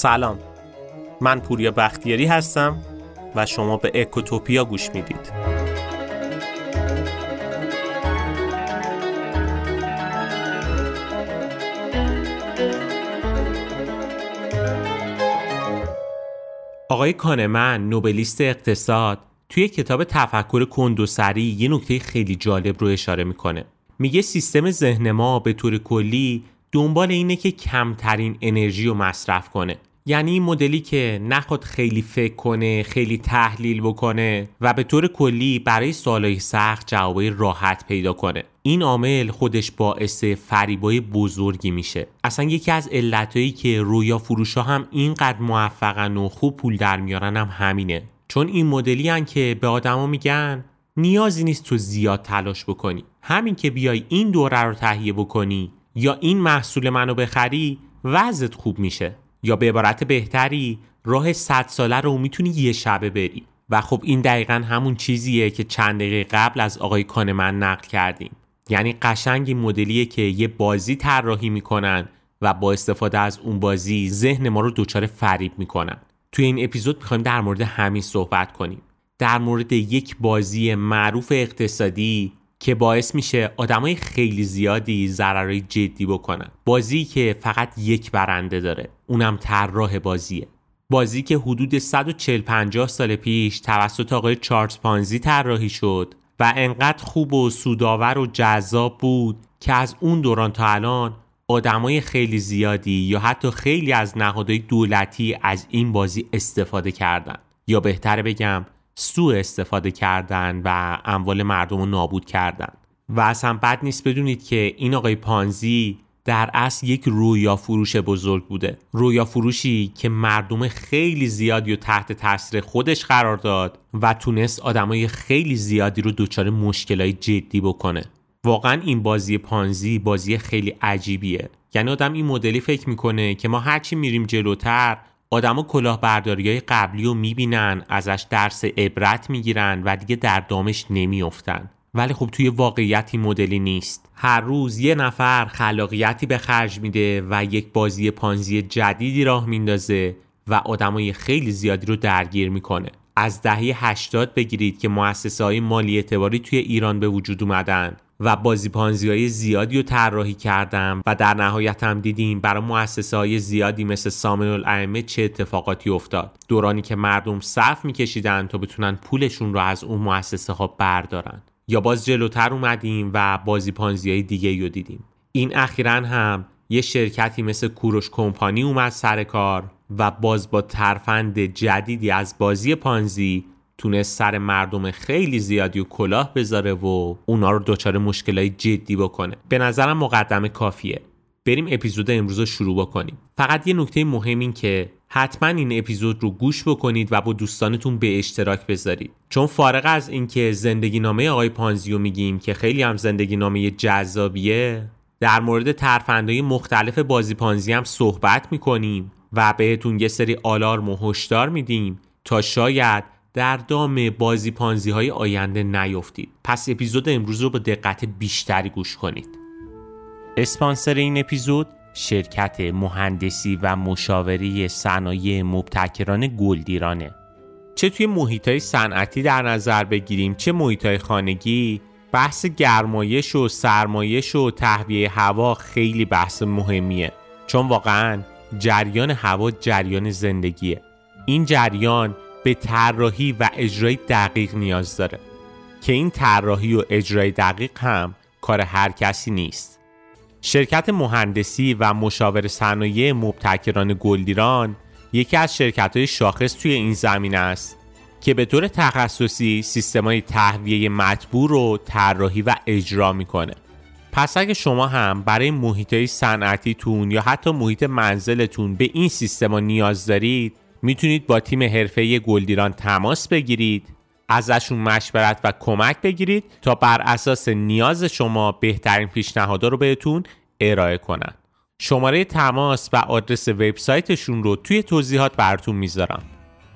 سلام. من پوریا بختیاری هستم و شما به اکوتوپیا گوش می‌دید. آقای کانمن نوبلیست اقتصاد توی کتاب تفکر کندوسری یه نکته خیلی جالب رو اشاره می‌کنه. میگه سیستم ذهن ما به طور کلی دنبال اینه که کمترین انرژی رو مصرف کنه. یعنی این مدلی که نخواد خیلی فکر کنه خیلی تحلیل بکنه و به طور کلی برای سوالای سخت جوابای راحت پیدا کنه. این عامل خودش باعث فریبای بزرگی میشه. اصلا یکی از علتهایی که رویا فروش ها هم اینقدر موفقن و خوب پول در میارن هم همینه. چون این مدلی هن که به آدما میگن نیازی نیست تو زیاد تلاش بکنی. همین که بیای این دوره رو تهیه بکنی یا این محصول منو بخری وضعت خوب میشه. یا به عبارت بهتری راه صد ساله رو می‌تونی یه شبه بری. و خب این دقیقا همون چیزیه که چند دقیقه قبل از آقای کانمن نقل کردیم. یعنی قشنگ مدلیه که یه بازی طراحی می‌کنن و با استفاده از اون بازی ذهن ما رو دچار فریب می‌کنن. توی این اپیزود می‌خوایم در مورد همین صحبت کنیم. در مورد یک بازی معروف اقتصادی که باعث میشه آدمای خیلی زیادی ضررهای جدی بکنن. بازی که فقط یک برنده داره اونم طراح بازیه. بازی که حدود 140 50 سال پیش توسط آقای چارلز پانزی طراحی شد و انقدر خوب و سودآور و جذاب بود که از اون دوران تا الان آدمای خیلی زیادی یا حتی خیلی از نهادهای دولتی از این بازی استفاده کردن. یا بهتره بگم سوء استفاده کردن و اموال مردم رو نابود کردن. و اصلا بد نیست بدونید که این آقای پانزی در اصل یک رویا فروش بزرگ بوده. رویا فروشی که مردم خیلی زیادی رو تحت تاثیر خودش قرار داد و تونست آدمای خیلی زیادی رو دچار مشکلای جدی بکنه. واقعا این بازی پانزی بازی خیلی عجیبیه. یعنی آدم این مدلی فکر می‌کنه که ما هرچی میریم جلوتر آدما کلاهبرداری های قبلی رو می‌بینن ازش درس عبرت می‌گیرن و دیگه در دامش نمیافتن. ولی خب توی واقعیتی مدلی نیست. هر روز یه نفر خلاقیتی به خرج میده و یک بازی پانزی جدیدی راه میندازه و آدمای خیلی زیادی رو درگیر می‌کنه. از دهه 80 بگیرید که مؤسسه های مالی اعتباری توی ایران به وجود اومدن. و بازی پانزی های زیادی رو طراحی کردم و در نهایت هم دیدیم برای مؤسسه های زیادی مثل سامن الائمه چه اتفاقاتی افتاد. دورانی که مردم صف میکشیدن تا بتونن پولشون رو از اون مؤسسه ها بردارن. یا باز جلوتر اومدیم و بازی پانزی های دیگه رو دیدیم. این اخیرا هم یه شرکتی مثل کوروش کمپانی اومد سر کار و باز با ترفند جدیدی از بازی پانزی تونست سر مردم خیلی زیادی و کلاه بذاره و اونا رو دچار مشکلای جدی بکنه. به نظرم مقدمه کافیه. بریم اپیزود امروز رو شروع بکنیم. فقط یه نکته مهم این که حتما این اپیزود رو گوش بکنید و با دوستانتون به اشتراک بذارید. چون فارغ از اینکه زندگی نامه آقای پانزیو میگیم که خیلی هم زندگی نامه جذابیه در مورد ترفندهای مختلف بازی پانزی هم صحبت می‌کنیم و بهتون یه سری آلارم و هشدار میدیم تا شاید در دام بازی پانزی های آینده نیفتید. پس اپیزود امروز رو با دقت بیشتری گوش کنید. اسپانسر این اپیزود شرکت مهندسی و مشاوری صنایع مبتکران گلدیرانه چه توی محیط های صنعتی در نظر بگیریم چه محیط های خانگی بحث گرمایش و سرمایش و تهویه هوا خیلی بحث مهمیه. چون واقعا جریان هوا جریان زندگیه. این جریان به طراحی و اجرای دقیق نیاز داره. که این طراحی و اجرای دقیق هم کار هر کسی نیست. شرکت مهندسی و مشاور صنایع مبتکران گلدیران یکی از شرکت های شاخص توی این زمین است که به طور تخصصی سیستمای تهویه مطبوع رو طراحی و اجرا می‌کنه. پس اگه شما هم برای محیط صنعتیتون یا حتی محیط منزلتون به این سیستما نیاز دارید می‌تونید با تیم حرفه گلدیران تماس بگیرید ازشون مشورت و کمک بگیرید تا بر اساس نیاز شما بهترین پیشنهادها رو بهتون ارائه کنن. شماره تماس و آدرس وبسایتشون رو توی توضیحات براتون می‌ذارم.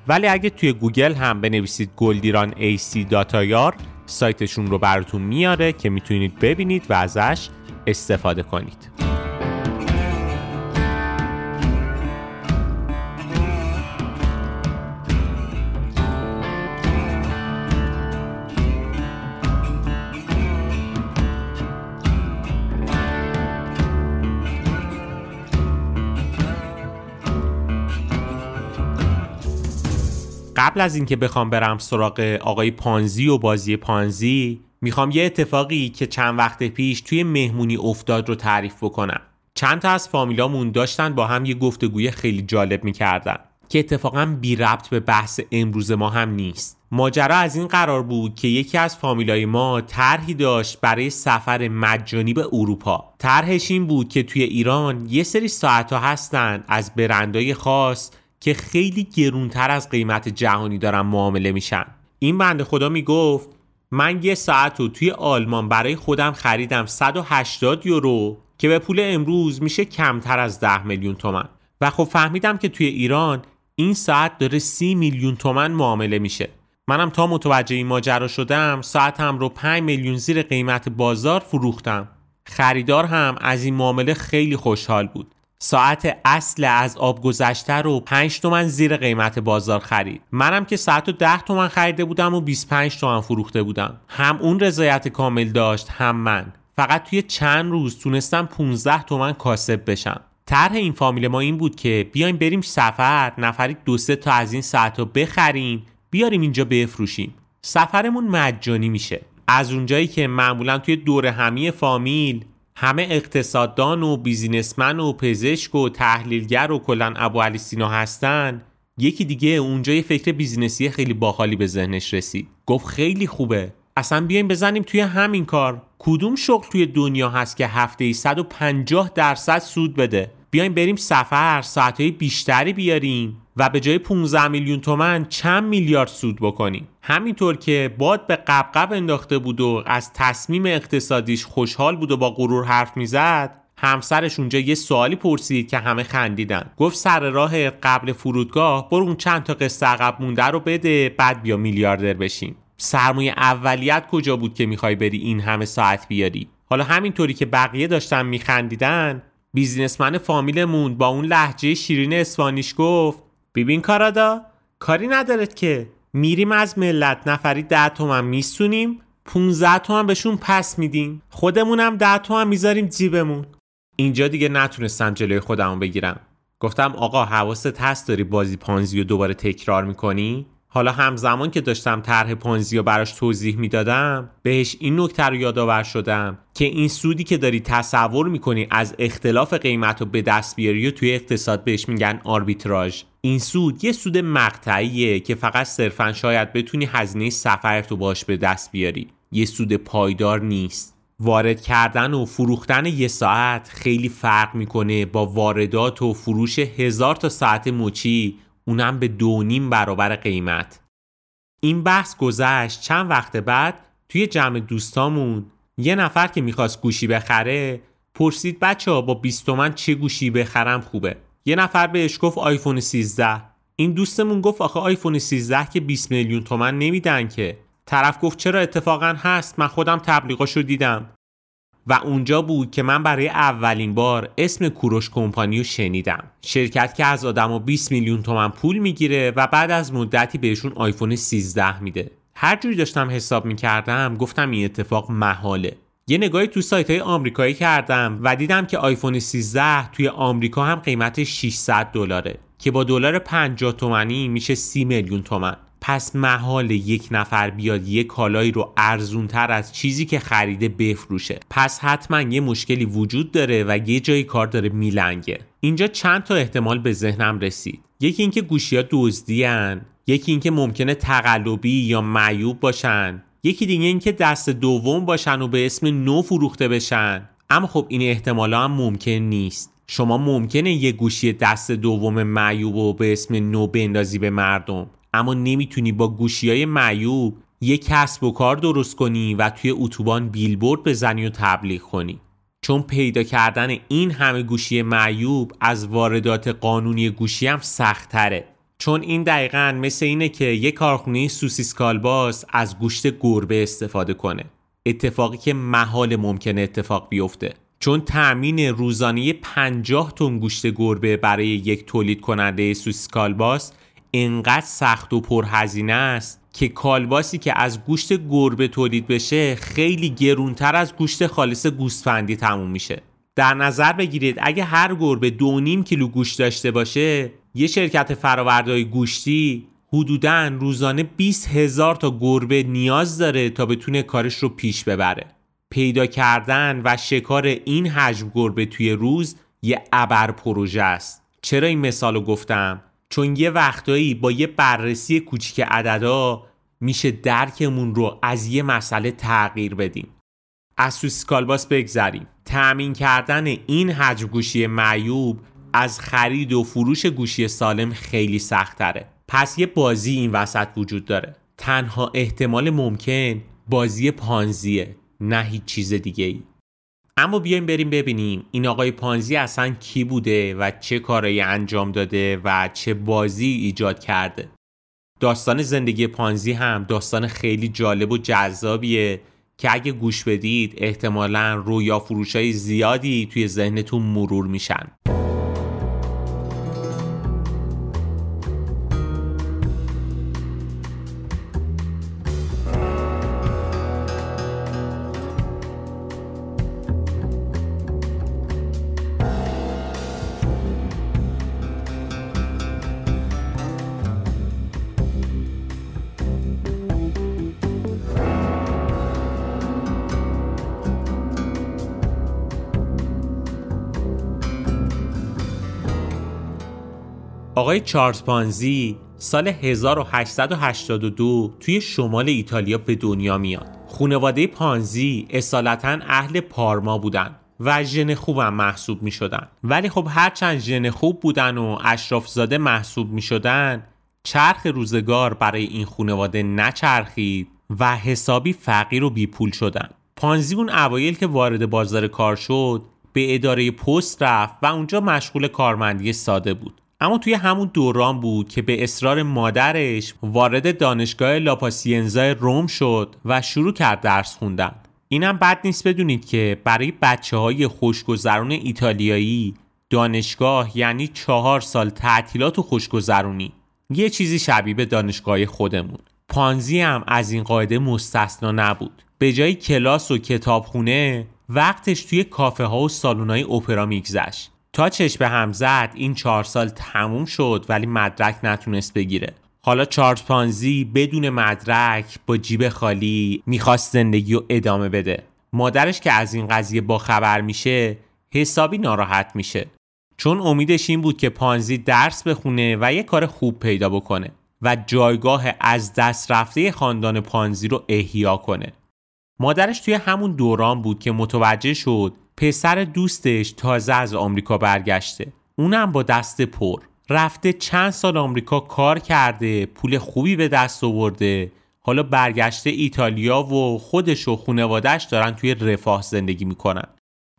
ولی اگه توی گوگل هم بنویسید گلدیران AC داتایار سایتشون رو براتون میاره که می‌تونید ببینید و ازش استفاده کنید. قبل از اینکه بخوام برم سراغ آقای پانزی و بازی پانزی می‌خوام یه اتفاقی که چند وقت پیش توی مهمونی افتاد رو تعریف بکنم. چند تا از فامیلامون داشتن با هم یه گفتگوی خیلی جالب می‌کردن که اتفاقا بی ربط به بحث امروز ما هم نیست. ماجرا از این قرار بود که یکی از فامیلای ما طرحی داشت برای سفر مجانی به اروپا. طرحش این بود که توی ایران یه سری ساعت ها هستن از برندهای خاص که خیلی گرونتر از قیمت جهانی دارن معامله میشن. این بنده خدا می‌گفت من یه ساعت رو توی آلمان برای خودم خریدم 180 یورو که به پول امروز میشه کمتر از 10 میلیون تومن. و خب فهمیدم که توی ایران این ساعت داره 30 میلیون تومن معامله میشه. منم تا متوجه این ماجرا شدم ساعتم رو 5 میلیون زیر قیمت بازار فروختم. خریدار هم از این معامله خیلی خوشحال بود. ساعت اصل از آب گذشته رو 5 تومن زیر قیمت بازار خرید. منم که ساعت رو 10 تومن خریده بودم و 25 تومن فروخته بودم. هم اون رضایت کامل داشت هم من. فقط توی چند روز تونستم 15 تومن کاسب بشم. طرح این فامیل ما این بود که بیایم بریم سفر نفری دو سه تا از این ساعت رو بخریم بیاریم اینجا بفروشیم. سفرمون مجانی میشه. از اونجایی که معمولا توی دور همی فامیل همه اقتصاددان و بیزینسمن و پزشک و تحلیلگر و کلا ابو علی سینا هستن. یکی دیگه اونجا یه فکر بیزینسی خیلی باحالی به ذهنش رسید. گفت خیلی خوبه. اصلا بیایم بزنیم توی همین کار. کدوم شغل توی دنیا هست که هفته ای 150 درصد سود بده؟ بیایم بریم سفر ساعتهای بیشتری بیاریم. و به جای 15 میلیون تومن چند میلیارد سود بکنیم همینطور که باد به قبقب انداخته بود و از تصمیم اقتصادیش خوشحال بود و با غرور حرف می‌زد همسرش اونجا یه سوالی پرسید که همه خندیدن. گفت سر راه قبل فرودگاه برو اون چند تا قصه عقب مونده رو بده بعد بیا میلیاردر بشیم. سرمایه اولیت کجا بود که می‌خوای بری این همه ساعت بیاری؟ حالا همینطوری که بقیه داشتن میخندیدن بیزینسمن فامیلمون با اون لحجه شیرین اسپانیش گفت ببین کارادا کاری ندارد که میریم از ملت نفری ده تومن میسونیم 15 تومن بهشون پس میدیم. خودمونم ده تومن می‌ذاریم جیبمون. اینجا دیگه نتونستم جلوی خودمو بگیرم. گفتم آقا حواست هست داری بازی پانزی و دوباره تکرار می‌کنی؟ حالا همزمان که داشتم طرح پانزی رو براش توضیح می‌دادم بهش این نکته رو یادآور شدم که این سودی که داری تصور می‌کنی از اختلاف قیمت و به دست بیاری و توی اقتصاد بهش میگن آربیتراژ. این سود یه سود مقطعیه که فقط صرفا شاید بتونی هزینه سفرت رو باش به دست بیاری. یه سود پایدار نیست. وارد کردن و فروختن یه ساعت خیلی فرق می‌کنه با واردات و فروش هزار تا ساعت مچی اونم به دو نیم برابر قیمت. این بحث گذشت چند وقت بعد توی جمع دوستامون یه نفر که می‌خواست گوشی بخره پرسید بچه ها با 20 تومن چه گوشی بخرم خوبه؟ یه نفر بهش گفت آیفون 13 این دوستمون گفت آخه آیفون 13 که 20 میلیون تومن نمیدن که. طرف گفت چرا؟ اتفاقا هست. من خودم تبلیغاشو دیدم. و اونجا بود که من برای اولین بار اسم کوروش کمپانی رو شنیدم. شرکت که از آدم 20 میلیون تومن پول می‌گیره و بعد از مدتی بهشون آیفون 13 میده. هر جوری داشتم حساب می‌کردم گفتم این اتفاق محاله. یه نگاهی تو سایت های آمریکایی کردم و دیدم که آیفون 13 توی آمریکا هم قیمتش 600 دلاره که با دلار 50 تومنی میشه 30 میلیون تومن. پس محال یک نفر بیاد یک کالایی رو ارزون تر از چیزی که خریده بفروشه. پس حتما یه مشکلی وجود داره و یه جایی کار داره میلنگه. اینجا چند تا احتمال به ذهنم رسید. یکی اینکه گوشی ها یکی اینکه ممکنه تقلبی یا معیوب باشن. یکی دیگه اینکه دست دوم باشن و به اسم نو فروخته بشن. اما خب این احتمال هم ممکن نیست. شما ممکنه یه گوشی دست دوم معیوب و به اسم نو بندازی به مردم. اما نمی‌تونی با گوشی های معیوب یه کسب و کار درست کنی و توی اتوبان بیلبورد بزنی و تبلیغ کنی. چون پیدا کردن این همه گوشی معیوب از واردات قانونی گوشی هم سختره چون این دقیقا مثل اینه که یه کارخونه سوسیس کالباس از گوشت گربه استفاده کنه. اتفاقی که محال ممکنه اتفاق بیفته. چون تأمین روزانه 50 تن گوشت گربه برای یک تولید کننده سوسیس کالباس انقدر سخت و پرهزینه است که کالباسی که از گوشت گربه تولید بشه خیلی گرونتر از گوشت خالص گوسفندی تموم میشه. در نظر بگیرید اگه هر گربه دو نیم کیلو گوشت داشته باشه یه شرکت فرآوردهای گوشتی حدودا روزانه 20 هزار تا گربه نیاز داره تا بتونه کارش رو پیش ببره. پیدا کردن و شکار این حجم گربه توی روز یه ابر پروژه است. چرا این مثال رو گفتم؟ چون یه وقتایی با یه بررسی کوچیک عددا میشه درکمون رو از یه مسئله تغییر بدیم. از سوسکالباس بگذریم. تأمین کردن این حجم گوشی معیوب از خرید و فروش گوشی سالم خیلی سختره پس یه بازی این وسط وجود داره. تنها احتمال ممکن بازی پانزیه نه هیچ چیز دیگه ای اما بیایم بریم ببینیم این آقای پانزی اصلا کی بوده و چه کارایی انجام داده و چه بازی ایجاد کرده. داستان زندگی پانزی هم داستان خیلی جالب و جذابیه که اگه گوش بدید احتمالا رویا فروش زیادی توی ذهنتون مرور میشن. آقای چارلز پانزی سال 1882 توی شمال ایتالیا به دنیا میاد. خونواده پانزی اصالتا اهل پارما بودن و ژن خوبم محسوب می شدن. ولی خب هرچند ژن خوب بودن و اشرافزاده محسوب می شدن چرخ روزگار برای این خونواده نچرخید و حسابی فقیر و بیپول شدن. پانزی اون اوایل که وارد بازار کار شد به اداره پست رفت و اونجا مشغول کارمندی ساده بود. اما توی همون دوران بود که به اصرار مادرش وارد دانشگاه لاپاسینزا روم شد و شروع کرد درس خوندن. اینم بد نیست بدونید که برای بچه های خوشگذرون ایتالیایی دانشگاه یعنی چهار سال تعطیلات و خوشگذرونی. یه چیزی شبیه به دانشگاه خودمون. پانزی هم از این قاعده مستثنا نبود. به جای کلاس و کتابخونه وقتش توی کافه ها و سالن های اپرا میگذشت. تا چشم هم زد این چهار سال تموم شد ولی مدرک نتونست بگیره. حالا چارلز پانزی بدون مدرک با جیب خالی می‌خواست زندگی رو ادامه بده. مادرش که از این قضیه با خبر میشه حسابی ناراحت میشه. چون امیدش این بود که پانزی درس بخونه و یه کار خوب پیدا بکنه و جایگاه از دست رفته خاندان پانزی رو احیا کنه. مادرش توی همون دوران بود که متوجه شد پسر دوستش تازه از آمریکا برگشته. اونم با دست پر. رفته چند سال آمریکا کار کرده پول خوبی به دست آورده. حالا برگشته ایتالیا و خودش و خونوادش دارن توی رفاه زندگی می‌کنن.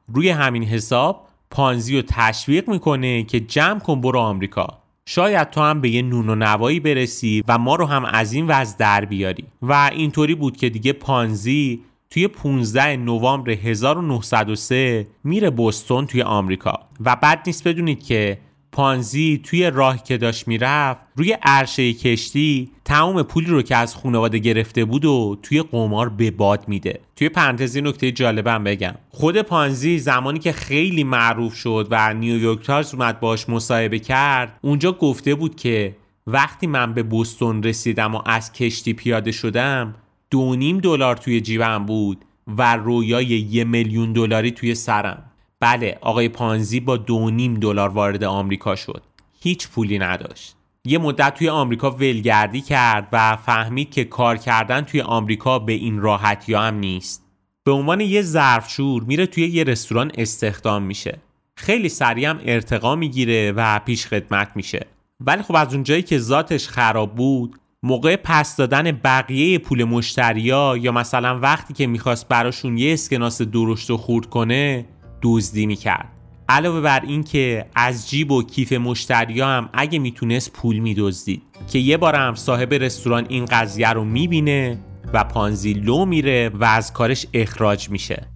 روی همین حساب پانزی رو تشویق می‌کنه که جمع کن برو آمریکا. شاید تو هم به یه نون و نوایی برسی و ما رو هم از این وضع در بیاری. و اینطوری بود که دیگه پانزی توی 15 نوامبر 1903 میره بوستون توی آمریکا. و بعد نیست بدونید که پانزی توی راه که داشت می‌رفت روی عرشه کشتی تمام پولی رو که از خانواده گرفته بود و توی قمار به باد میده. توی پرانتزی نکته جالبم بگم. خود پانزی زمانی که خیلی معروف شد و نیویورک تایمز اومد باش مصاحبه کرد اونجا گفته بود که وقتی من به بوستون رسیدم و از کشتی پیاده شدم دو نیم دلار توی جیبم بود و رویای یه میلیون دلاری توی سرم. بله آقای پانزی با دو نیم دلار وارد آمریکا شد. هیچ پولی نداشت. یه مدت توی آمریکا ولگردی کرد و فهمید که کار کردن توی آمریکا به این راحتی هم نیست. به عنوان یه ظرفشور میره توی یه رستوران استخدام میشه. خیلی سریع هم ارتقا می‌گیره و پیش خدمت میشه. ولی خب از اونجایی که ذاتش خراب بود موقع پس دادن بقیه پول مشتریا یا مثلا وقتی که می‌خواست براشون یه اسکناس درشت و خورد کنه دزدی می‌کرد. علاوه بر این که از جیب و کیف مشتریا هم اگه می‌تونست پول میدزدید. که یه بار هم صاحب رستوران این قضیه رو می‌بینه و پانزی لو میره و از کارش اخراج میشه.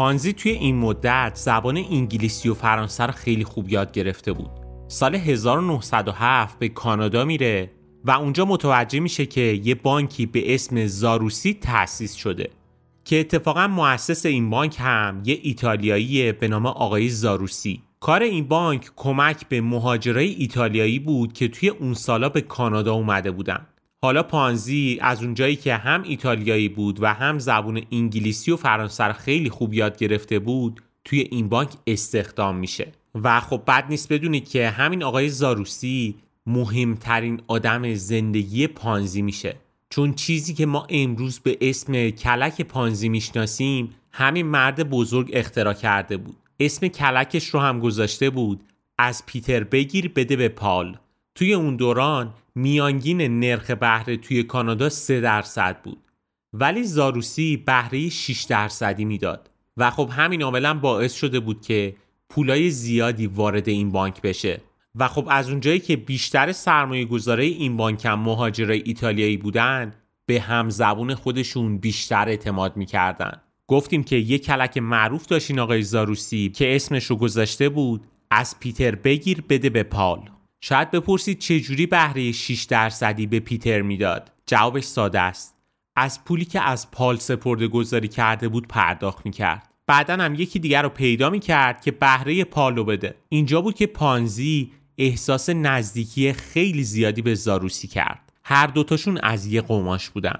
پانزی توی این مدت زبان انگلیسی و فرانسه رو خیلی خوب یاد گرفته بود. سال 1907 به کانادا میره و اونجا متوجه میشه که یه بانکی به اسم زاروسی تأسیس شده که اتفاقا مؤسس این بانک هم یه ایتالیایی به نام آقای زاروسی. کار این بانک کمک به مهاجرای ایتالیایی بود که توی اون سالا به کانادا اومده بودن. حالا پانزی از اونجایی که هم ایتالیایی بود و هم زبون انگلیسی و فرانسه خیلی خوب یاد گرفته بود توی این بانک استخدام میشه. و خب بد نیست بدونید که همین آقای زاروسی مهمترین آدم زندگی پانزی میشه. چون چیزی که ما امروز به اسم کلک پانزی می‌شناسیم همین مرد بزرگ اختراع کرده بود. اسم کلکش رو هم گذاشته بود از پیتر بگیر بده به پال. توی اون دوران میانگین نرخ بهره توی کانادا 3 درصد بود. ولی زاروسی بهره 6 درصدی می‌داد. و خب همین عاملا باعث شده بود که پولای زیادی وارد این بانک بشه. و خب از اونجایی که بیشتر سرمایه گذاره این بانک هم مهاجرای ایتالیایی بودن به هم زبون خودشون بیشتر اعتماد می‌کردن. گفتیم که یه کلک معروف داشتین آقای زاروسی که اسمش رو گذاشته بود از پیتر بگیر بده به پال. شاید بپرسید چجوری بهره 6 درصدی به پیتر می‌داد؟ جوابش ساده است. از پولی که از پال سپرده گذاری کرده بود پرداخت می‌کرد. بعدا هم یکی دیگر رو پیدا می‌کرد که بهره پالو بده. اینجا بود که پانزی احساس نزدیکی خیلی زیادی به زاروسی کرد. هر دوتاشون از یه قماش بودن.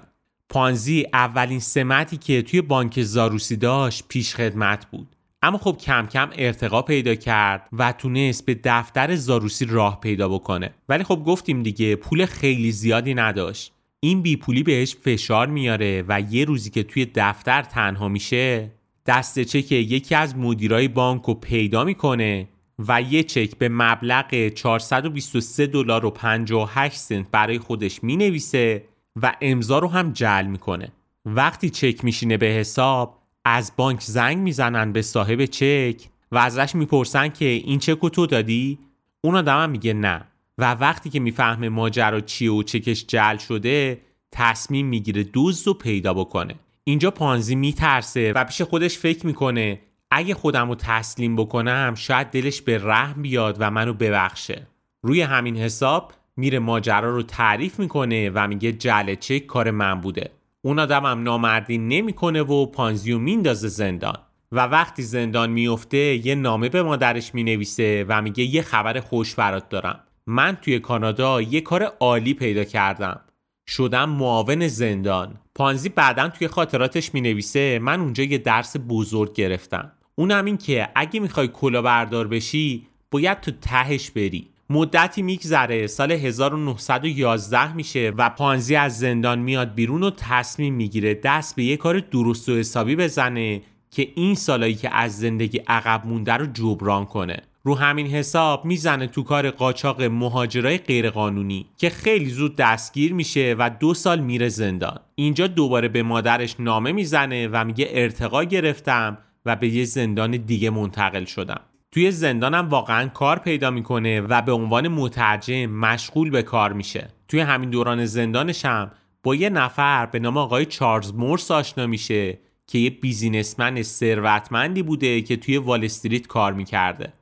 پانزی اولین سمتی که توی بانک زاروسی داشت پیش خدمت بود. اما خب کم کم ارتقا پیدا کرد و تونست به دفتر زاروسی راه پیدا بکنه. ولی خب گفتیم دیگه پول خیلی زیادی نداشت. این بی پولی بهش فشار میاره و یه روزی که توی دفتر تنها میشه دست چک یکی از مدیرای بانک رو پیدا می‌کنه و یه چک به مبلغ 423 دلار و 58 سنت برای خودش می‌نویسه و امضا رو هم جل می‌کنه. وقتی چک میشینه به حساب از بانک زنگ می‌زنن به صاحب چک و ازش می‌پرسن که این چک تو دادی؟ اون آدم میگه نه. و وقتی که می‌فهمه ماجرا چیه و چکش جل شده تصمیم می‌گیره دوز رو پیدا بکنه. اینجا پانزی میترسه و پیش خودش فکر می‌کنه اگه خودم رو تسلیم بکنم شاید دلش به رحم بیاد و منو ببخشه. روی همین حساب میره ماجرا رو تعریف می‌کنه و میگه جل چک کار من بوده. اون آدمم نامردی نمی‌کنه و پانزیو میندازه زندان. و وقتی زندان میفته یه نامه به مادرش می‌نویسه و میگه یه خبر خوش برات دارم. من توی کانادا یه کار عالی پیدا کردم. شدم معاون زندان. پانزی بعدا توی خاطراتش می‌نویسه من اونجا یه درس بزرگ گرفتم. اونم این که اگه می‌خوای کلا بردار بشی باید تو تهش بری. مدتی میگذره. سال 1911 میشه و پانزی از زندان میاد بیرون و تصمیم می‌گیره دست به یه کار درست و حسابی بزنه که این سالایی که از زندگی عقب مونده رو جبران کنه. رو همین حساب می‌زنه تو کار قاچاق مهاجرای غیرقانونی که خیلی زود دستگیر میشه و دو سال میره زندان. اینجا دوباره به مادرش نامه می‌زنه و میگه ارتقا گرفتم و به یه زندان دیگه منتقل شدم. توی زندانم واقعا کار پیدا می‌کنه و به عنوان مترجم مشغول به کار میشه. توی همین دوران زندانشم با یه نفر به نام آقای چارلز مورس آشنا میشه که یه بیزینسمن ثروتمندی بوده که توی وال استریت کار می‌کرده.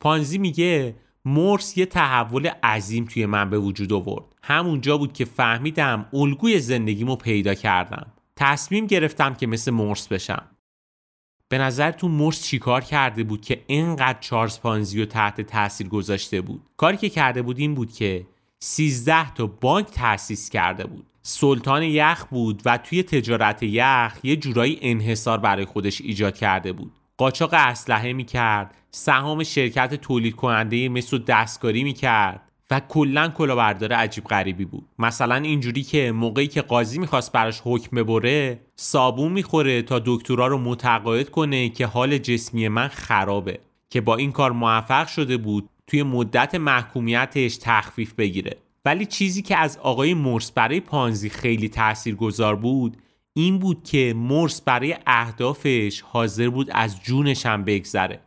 پانزی میگه مورس یه تحول عظیم توی من به وجود آورد. همونجا بود که فهمیدم الگوی زندگیمو پیدا کردم. تصمیم گرفتم که مثل مورس بشم. به نظر تو مورس چیکار کرده بود که اینقدر چارلز پانزی رو تحت تاثیر گذاشته بود؟ کاری که کرده بود این بود که 13 تا بانک تأسیس کرده بود. سلطان یخ بود و توی تجارت یخ یه جورایی انحصار برای خودش ایجاد کرده بود. قاچاق اسلحه می‌کرد سهام شرکت تولید کننده مثل دستکاری می‌کرد. و کلا کلاهبردار عجیب غریبی بود. مثلا اینجوری که موقعی که قاضی می‌خواست براش حکم ببره صابون می‌خوره تا دکترا رو متقاعد کنه که حال جسمی من خرابه که با این کار موفق شده بود توی مدت محکومیتش تخفیف بگیره. ولی چیزی که از آقای مورس برای پانزی خیلی گذار بود این بود که مورس برای اهدافش حاضر بود از جونش هم بگذره.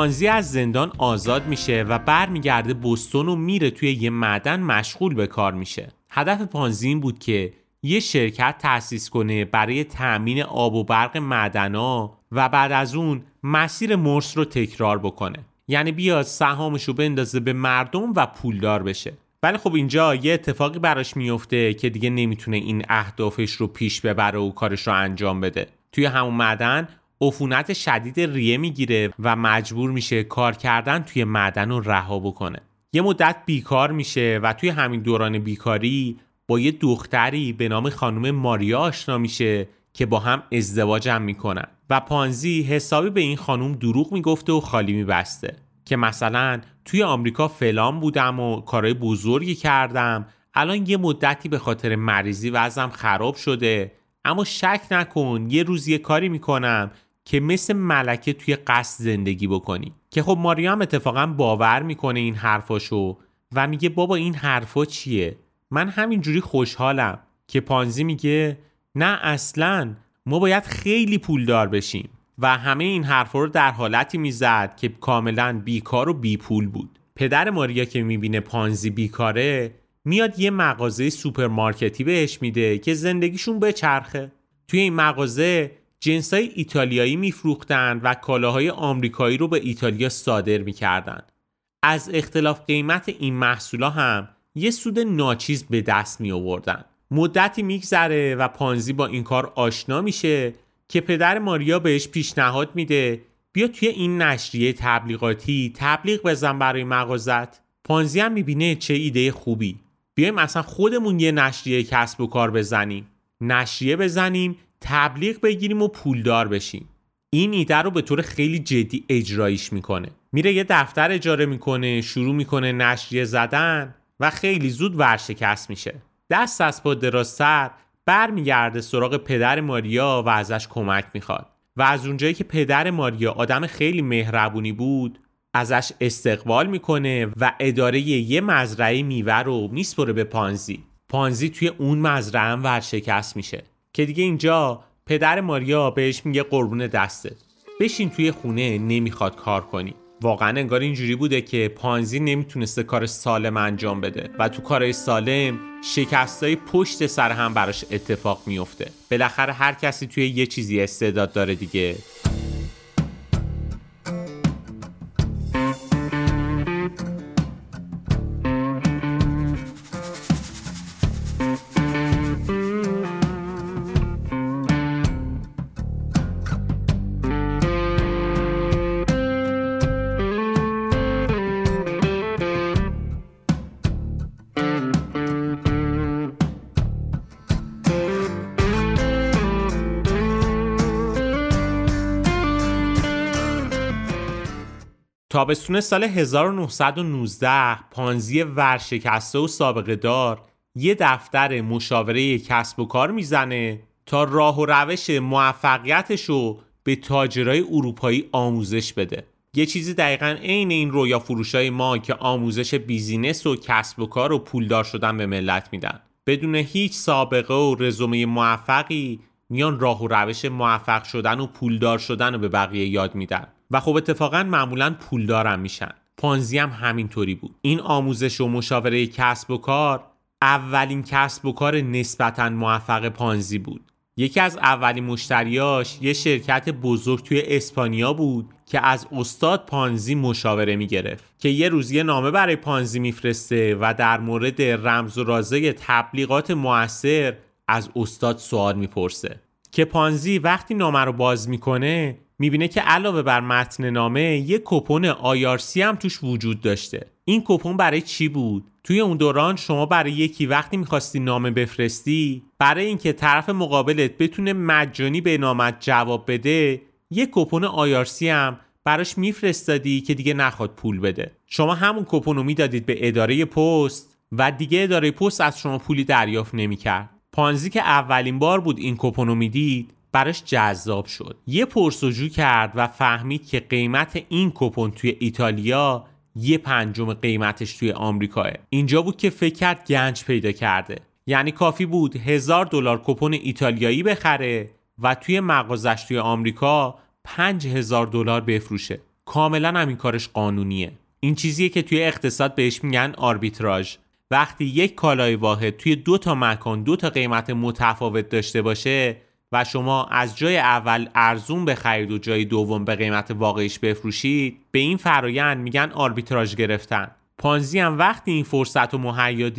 پانزی از زندان آزاد میشه و برمیگرده بستون و میره توی یه معدن مشغول به کار میشه. هدف پانزی این بود که یه شرکت تأسیس کنه برای تأمین آب و برق معدنا و بعد از اون مسیر مرس رو تکرار بکنه. یعنی بیاد سهامش رو بندازه به مردم و پولدار بشه. ولی خب اینجا یه اتفاقی براش میفته که دیگه نمی‌تونه این اهدافش رو پیش ببره و کارش رو انجام بده. توی همون معدن عفونت شدید ریه می‌گیره و مجبور میشه کار کردن توی معدن رو رها بکنه. یه مدت بیکار میشه و توی همین دوران بیکاری با یه دختری به نام خانم ماریا آشنا میشه که با هم ازدواج هم می‌کنن. و پانزی حسابی به این خانم دروغ می‌گفته و خالی میبسته. که مثلا توی آمریکا فلان بودم و کارهای بزرگی کردم. الان یه مدتی به خاطر مریضی وزم خراب شده. اما شک نکن یه روز یه کاری می‌کنم. که مثل ملکه توی قصد زندگی بکنی. که خب ماریام اتفاقا باور می‌کنه این حرفاشو و میگه بابا این حرفا چیه؟ من همینجوری خوشحالم. که پانزی میگه نه اصلا. ما باید خیلی پولدار بشیم. و همه این حرفا رو در حالتی می‌زد که کاملا بیکار و بی پول بود. پدر ماریا که می‌بینه پانزی بیکاره میاد یه مغازه سوپرمارکتی بهش میده که زندگیشون بچرخه. توی این مغازه جنسای ایتالیایی میفروختند و کالاهای آمریکایی رو به ایتالیا صادر می‌کردند. از اختلاف قیمت این محصولا هم یه سود ناچیز به دست می آوردن. مدتی میگذره و پانزی با این کار آشنا میشه که پدر ماریا بهش پیشنهاد میده بیا توی این نشریه تبلیغاتی تبلیغ بزن برای مغازت پانزی هم می‌بینه چه ایده خوبی بیایم اصلا خودمون یه نشریه کسب و کار بزنیم نشریه بزنیم تبلیغ بگیریم و پولدار بشیم. این ایده رو به طور خیلی جدی اجرایش می‌کنه. میره یه دفتر اجاره می‌کنه شروع می‌کنه نشریه زدن و خیلی زود ورشکست میشه. دست از پا دراستر برمیگرده سراغ پدر ماریا و ازش کمک می‌خواد. و از اونجایی که پدر ماریا آدم خیلی مهربونی بود ازش استقبال می‌کنه و اداره یه مزرعه میوه رو میسپره به پانزی. پانزی توی اون مزرعه هم ورشکست میشه. که دیگه اینجا پدر ماریا بهش میگه قربون دسته بشین توی خونه نمی‌خواد کار کنی. واقعا انگار اینجوری بوده که پانزی نمی‌تونسته کار سالم انجام بده و تو کارهای سالم شکستای پشت سر هم براش اتفاق میفته. بالاخره هر کسی توی یه چیزی استعداد داره دیگه. تابستون سال 1919 پانزی ورشکسته و سابقه دار یه دفتر مشاوره کسب و کار می‌زنه تا راه و روش موفقیتش رو به تاجرای اروپایی آموزش بده. یه چیزی دقیقا عین این رویا فروشای ما که آموزش بیزینس و کسب و کار و پولدار شدن به ملت میدن. بدون هیچ سابقه و رزومه موفقی میان راه و روش موفق شدن و پولدار شدن رو به بقیه یاد میدن. و خب اتفاقا معمولا پولدارم میشن. پانزی هم همینطوری بود. این آموزش و مشاوره کسب و کار اولین کسب و کار نسبتا موفق پانزی بود. یکی از اولین مشتریاش یه شرکت بزرگ توی اسپانیا بود که از استاد پانزی مشاوره می‌گرفت که یه روز یه نامه برای پانزی میفرسته و در مورد رمز و رازه تبلیغات موثر از استاد سوال می‌پرسه. که پانزی وقتی نامه رو باز می‌کنه می‌بینه که علاوه بر متن نامه یک کپون آیارسی هم توش وجود داشته. این کپون برای چی بود؟ توی اون دوران شما برای یکی وقتی می‌خواستی نامه بفرستی برای اینکه طرف مقابلت بتونه مجانی به نامت جواب بده یک کپون آیارسی هم براش میفرستادی که دیگه نخواد پول بده. شما همون کپون رو می‌دادید به اداره پست و دیگه اداره پست از شما پولی دریافت نمی‌کرد. پانزی که اولین بار بود این کپون رو می‌دید براش جذاب شد. یه پرسجو کرد و فهمید که قیمت این کپون توی ایتالیا یه پنجم قیمتش توی آمریکاه. اینجا بود که فکر کرد گنج پیدا کرده. یعنی کافی بود هزار دلار کپون ایتالیایی بخره و توی مغازش توی آمریکا پنج هزار دلار بفروشه. کاملا همین کارش قانونیه. این چیزیه که توی اقتصاد بهش میگن آربیتراژ. وقتی یک کالای واحد توی دو تا مکان دو تا قیمت متفاوت داشته باشه و شما از جای اول ارزون بخرید و جای دوم به قیمت واقعیش بفروشید به این فرایند میگن آربیتراژ گرفتن. پانزی هم وقتی این فرصت رو مهیا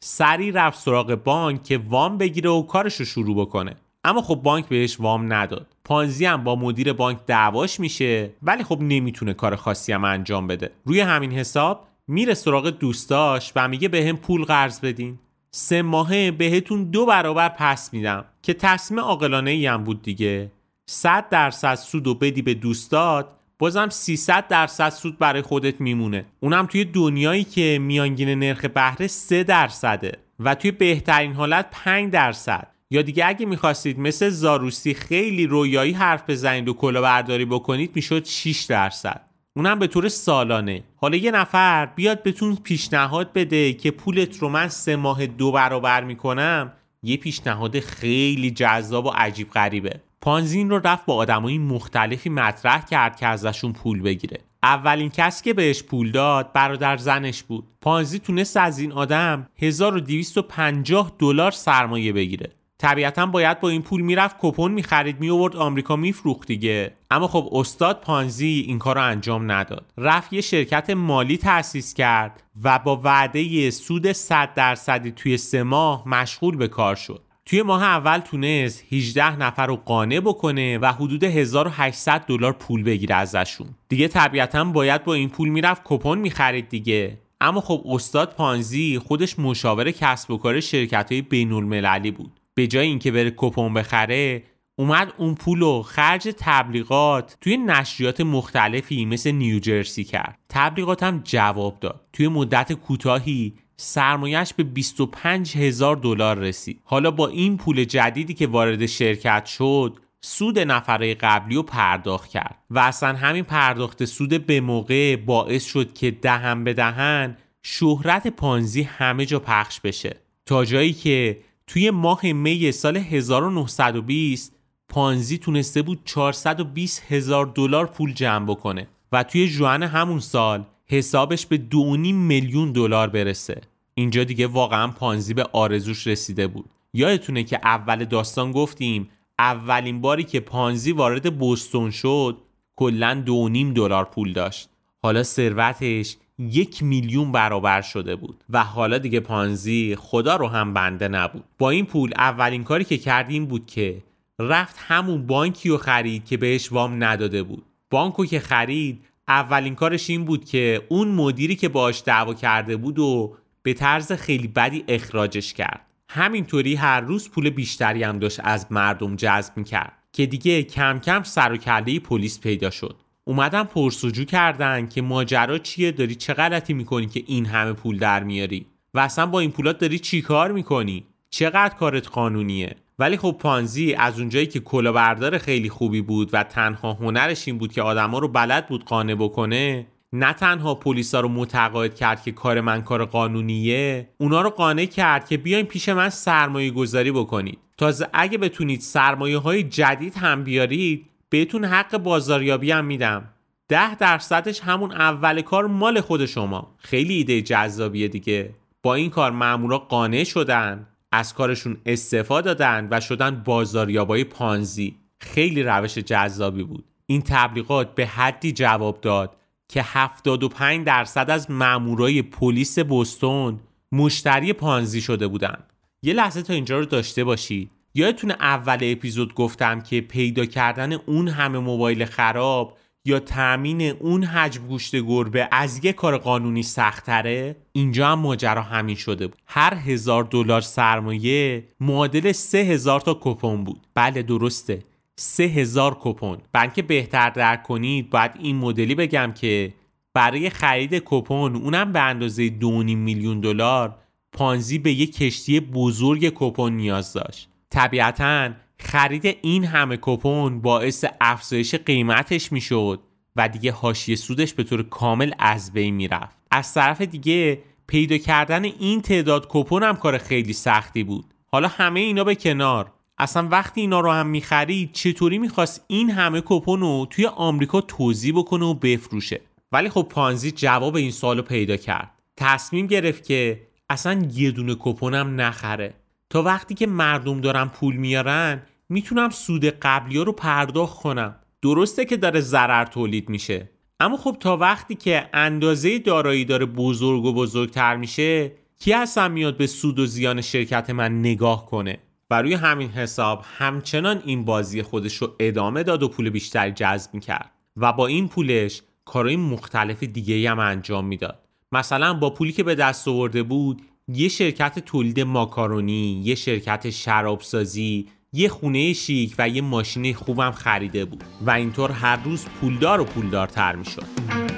سری رفت سراغ بانک که وام بگیره و کارش رو شروع بکنه. اما خب بانک بهش وام نداد. پانزی هم با مدیر بانک دعواش میشه ولی خب نمی‌تونه کار خاصی هم انجام بده. روی همین حساب میره سراغ دوستاش و میگه به هم پول قرض بدین. سه ماهه بهتون دو برابر پس میدم. که تصمیم عاقلانه ای بود دیگه. 100 درصد سود و بدی به دوستات بازم 300 درصد سود برای خودت میمونه. اونم توی دنیایی که میانگین نرخ بهره 3 درصده و توی بهترین حالت 5 درصد. یا دیگه اگه می‌خواستید مثل زاروسی خیلی رویایی حرف بزنید و کلاهبرداری بکنید می‌شد 6 درصد. اونم به طور سالانه. حالا یه نفر بیاد بهتون پیشنهاد بده که پولت رو من سه ماه دو برابر می‌کنم. یه پیشنهاد خیلی جذاب و عجیب غریبه. پانزین رو رفت با آدمای مختلفی مطرح کرد که ازشون پول بگیره. اولین کسی که بهش پول داد برادر زنش بود. پانزی تونست از این آدم 1250 دلار سرمایه بگیره. طبیعتا باید با این پول می‌رفت کپون می‌خرید میورد آمریکا میفروخت دیگه. اما خب استاد پانزی این کار رو انجام نداد. رفت یه شرکت مالی تأسیس کرد و با وعده سود 100 درصدی توی سه ماه مشغول به کار شد. توی ماه اول تونست 18 نفر رو قانع بکنه و حدود 1800 دلار پول بگیره ازشون. دیگه طبیعتا باید با این پول می‌رفت کپون می‌خرید دیگه. اما خب استاد پانزی خودش مشاور کسب و کار شرکت های بین بود. به جای اینکه بره کپون بخره اومد اون پول و خرج تبلیغات توی نشریات مختلفی مثل نیوجرسی کرد. تبلیغات هم جواب داد. توی مدت کوتاهی سرمایش به 25 هزار دلار رسید. حالا با این پول جدیدی که وارد شرکت شد سود نفره قبلی رو پرداخت کرد. و اصلا همین پرداخت سود به موقع باعث شد که دهن به دهن شهرت پانزی همه جا پخش بشه. تا جایی که توی ماه می سال 1920 پانزی تونسته بود 420 هزار دلار پول جمع بکنه و توی جوان همون سال حسابش به 2.5 میلیون دلار برسه. اینجا دیگه واقعا پانزی به آرزوش رسیده بود. یادتونه که اول داستان گفتیم اولین باری که پانزی وارد بوستون شد کلا دو نیم دلار پول داشت. حالا ثروتش یک میلیون برابر شده بود. و حالا دیگه پانزی خدا رو هم بنده نبود. با این پول اولین کاری که کردیم بود که رفت همون بانکی رو خرید که بهش وام نداده بود. بانکو که خرید اولین کارش این بود که اون مدیری که باش دعوا کرده بود و به طرز خیلی بدی اخراجش کرد. همینطوری هر روز پول بیشتری هم داشت از مردم جذب می‌کرد. که دیگه کم کم سر و کله پلیس پیدا شد. اومدن پرسجو کردن که ماجرا چیه داری چه غلطی می‌کنی که این همه پول در میاری؟ و اصلا با این پولات داری چی کار می‌کنی؟ چقدر کارت قانونیه؟ ولی خب پانزی از اونجایی که کلاهبردار خیلی خوبی بود و تنها هنرش این بود که آدما رو بلد بود قانع بکنه نه تنها پلیسا رو متقاعد کرد که کار من کار قانونیه اونا رو قانع کرد که بیاین پیش من سرمایه گذاری بکنید. تازه اگه بتونید سرمایه های جدید هم بیارید بهتون حق بازاریابی هم میدم. ده درصدش همون اول کار مال خود شما. خیلی ایده جذابیه دیگه. با این کار مامورا قانع شدن از کارشون استفاده دادن و شدن بازاریابای پانزی. خیلی روش جذابی بود. این تبلیغات به حدی جواب داد که 75 درصد از مامورای پلیس بوستون مشتری پانزی شده بودن. یه لحظه تا اینجا رو داشته باشید یادتون اول اپیزود گفتم که پیدا کردن اون همه موبایل خراب یا تأمین اون حجم گوشت گربه از یه کار قانونی سختره؟ اینجا هم ماجرا همین شده بود. هر هزار دلار سرمایه معادل سه هزار تا کپون بود. بله درسته. سه هزار کپون بلکه بهتر درک کنید باید این مدلی بگم که برای خرید کپون اونم به اندازه 2.5 میلیون دلار پانزی به یک کشتی بزرگ کپون نیاز داشت. طبیعتا خرید این همه کپون باعث افزایش قیمتش می‌شد و دیگه حاشیه سودش به طور کامل از بین می‌رفت. از طرف دیگه پیدا کردن این تعداد کپون هم کار خیلی سختی بود. حالا همه اینا به کنار. اصلا وقتی اینا رو هم می‌خرید چطوری می‌خواست این همه کپون رو توی آمریکا توضیح بکنه و بفروشه؟ ولی خب پانزی جواب این سوالو پیدا کرد. تصمیم گرفت که اصلا یه دونه کپونم نخره. تا وقتی که مردم دارن پول میارن می‌تونم سود قبلی ها رو پرداخت کنم. درسته که داره ضرر تولید میشه. اما خب تا وقتی که اندازه دارایی داره بزرگ و بزرگتر میشه کی اصلا میاد به سود و زیان شرکت من نگاه کنه؟ و روی همین حساب همچنان این بازی خودش رو ادامه داد و پول بیشتری جذب می‌کرد. و با این پولش کارهای مختلف دیگه هم انجام می‌داد. مثلا با پولی که به دست آورده بود یه شرکت تولید ماکارونی یه شرکت شرابسازی یه خونه شیک و یه ماشین خوبم خریده بود و اینطور هر روز پولدار و پولدارتر می‌شد.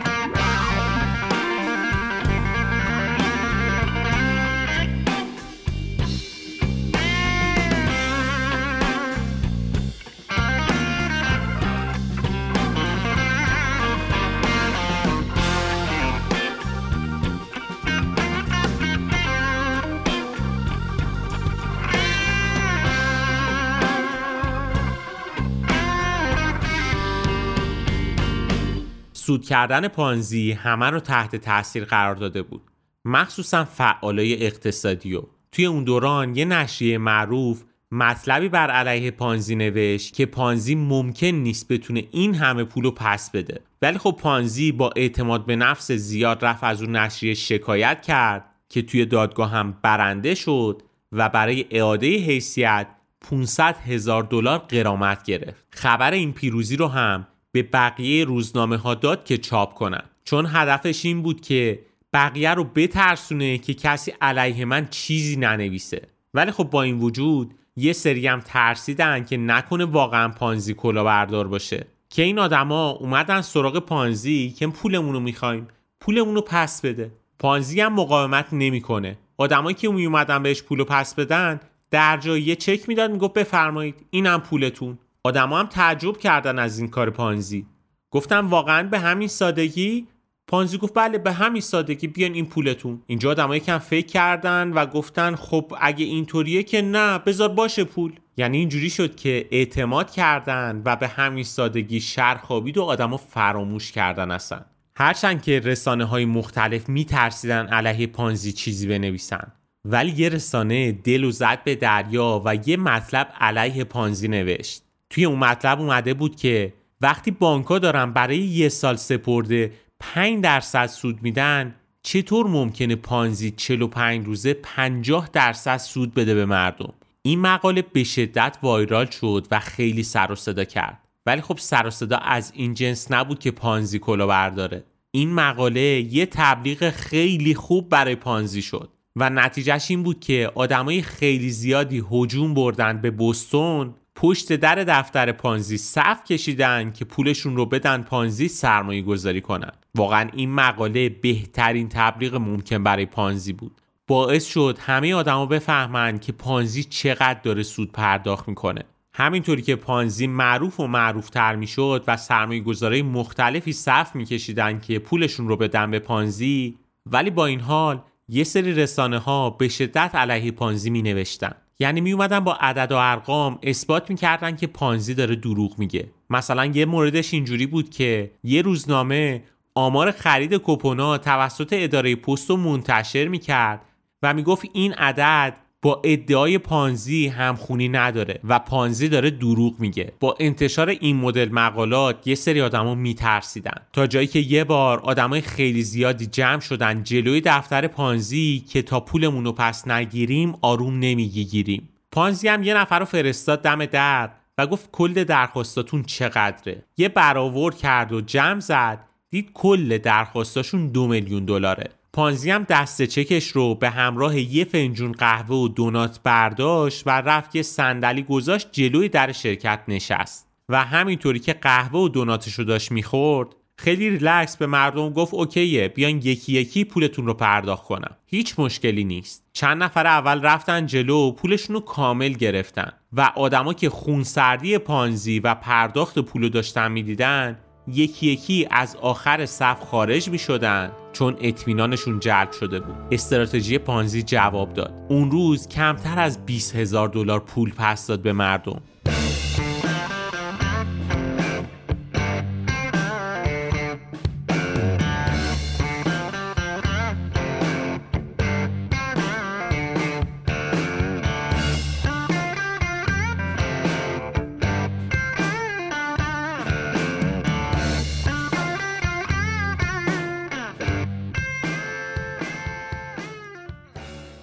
سود کردن پانزی همه رو تحت تاثیر قرار داده بود. مخصوصا فعالای اقتصادی و توی اون دوران یه نشریه معروف مطلبی بر علیه پانزی نوشت که پانزی ممکن نیست بتونه این همه پولو پس بده. ولی خب پانزی با اعتماد به نفس زیاد رفت از اون نشریه شکایت کرد که توی دادگاه هم برنده شد و برای اعاده حیثیت 500 هزار دلار قرامت گرفت. خبر این پیروزی رو هم به بقیه روزنامه ها داد که چاپ کنن. چون هدفش این بود که بقیه رو بترسونه که کسی علیه من چیزی ننویسه. ولی خب با این وجود یه سری هم ترسیدن که نکنه واقعا پانزی بردار باشه. که این آدما اومدن سراغ پانزی که پولمون رو می‌خوایم پولمون رو پس بده. پانزی هم مقاومت نمی‌کنه. آدمایی که می اومدن بهش پول پس بدن در جای یه چک می‌داد می‌گفت بفرمایید اینم پولتون. آدما هم تعجب کردن از این کار پانزی. گفتم واقعا به همین سادگی؟ پانزی گفت بله به همین سادگی. بیان این پولتون. اینجا آدمایی کم فکر کردن و گفتن خب اگه اینطوریه که نه بذار باشه پول. یعنی اینجوری شد که اعتماد کردن و به همین سادگی شر خوابید و آدما فراموش کردن اصلا. هرچند که رسانه های مختلف میترسیدن علیه پانزی چیزی بنویسن. ولی یه رسانه دل و زد به دریا و یه مطلب علیه پانزی نوشت. توی اون مطلب اومده بود که وقتی بانکها دارن برای یه سال سپرده 5 درصد سود میدن چطور ممکنه پانزی 45 روزه 50 درصد سود بده به مردم؟ این مقاله به شدت وایرال شد و خیلی سر و صدا کرد. ولی خب سر و صدا از این جنس نبود که پانزی کلا برداره. این مقاله یه تبلیغ خیلی خوب برای پانزی شد و نتیجهش این بود که آدمای خیلی زیادی هجوم بردن به بوستون پشت در دفتر پانزی صف کشیدن که پولشون رو بدن پانزی سرمایه گذاری کنن. واقعا این مقاله بهترین تبلیغ ممکن برای پانزی بود. باعث شد همه آدما بفهمند که پانزی چقدر داره سود پرداخت می‌کنه. همینطوری که پانزی معروف و معروفتر می‌شد و سرمایه گذاری مختلفی صف میکشیدن که پولشون رو بدن به پانزی ولی با این حال یه سری رسانه ها به شدت علیه پانزی می نوشتن یعنی می اومدن با عدد و ارقام اثبات می‌کردن که پانزی داره دروغ میگه. مثلا یه موردش اینجوری بود که یه روزنامه آمار خرید کپونا توسط اداره پست رو منتشر می‌کرد و می‌گفت این عدد با ادعای پانزی همخونی نداره و پانزی داره دروغ میگه. با انتشار این مدل مقالات یه سری آدما میترسیدن. تا جایی که یه بار آدمای خیلی زیادی جمع شدن جلوی دفتر پانزی که تا پولمون رو پس نگیریم آروم نمی‌گیریم. پانزی هم یه نفر رو فرستاد دم در و گفت کل درخواستاتون چقدره. یه برآورد کرد و جمع زد دید کل درخواستاشون دو میلیون دلاره. پانزی هم دست چکش رو به همراه یه فنجون قهوه و دونات برداشت و رفت یه صندلی گذاشت جلوی در شرکت نشست. و همینطوری که قهوه و دوناتش رو داشت می‌خورد خیلی ریلکس به مردم گفت اوکیه بیان یکی یکی پولتون رو پرداخت کنم. هیچ مشکلی نیست. چند نفر اول رفتن جلو و پولشون رو کامل گرفتن. و آدما که خونسردی پانزی و پرداخت پول داشتن می‌دیدن یکی یکی از آخر صف خارج می شدن چون اطمینانشون جلب شده بود. استراتژی پانزی جواب داد. اون روز کمتر از 20 هزار دلار پول پس داد به مردم.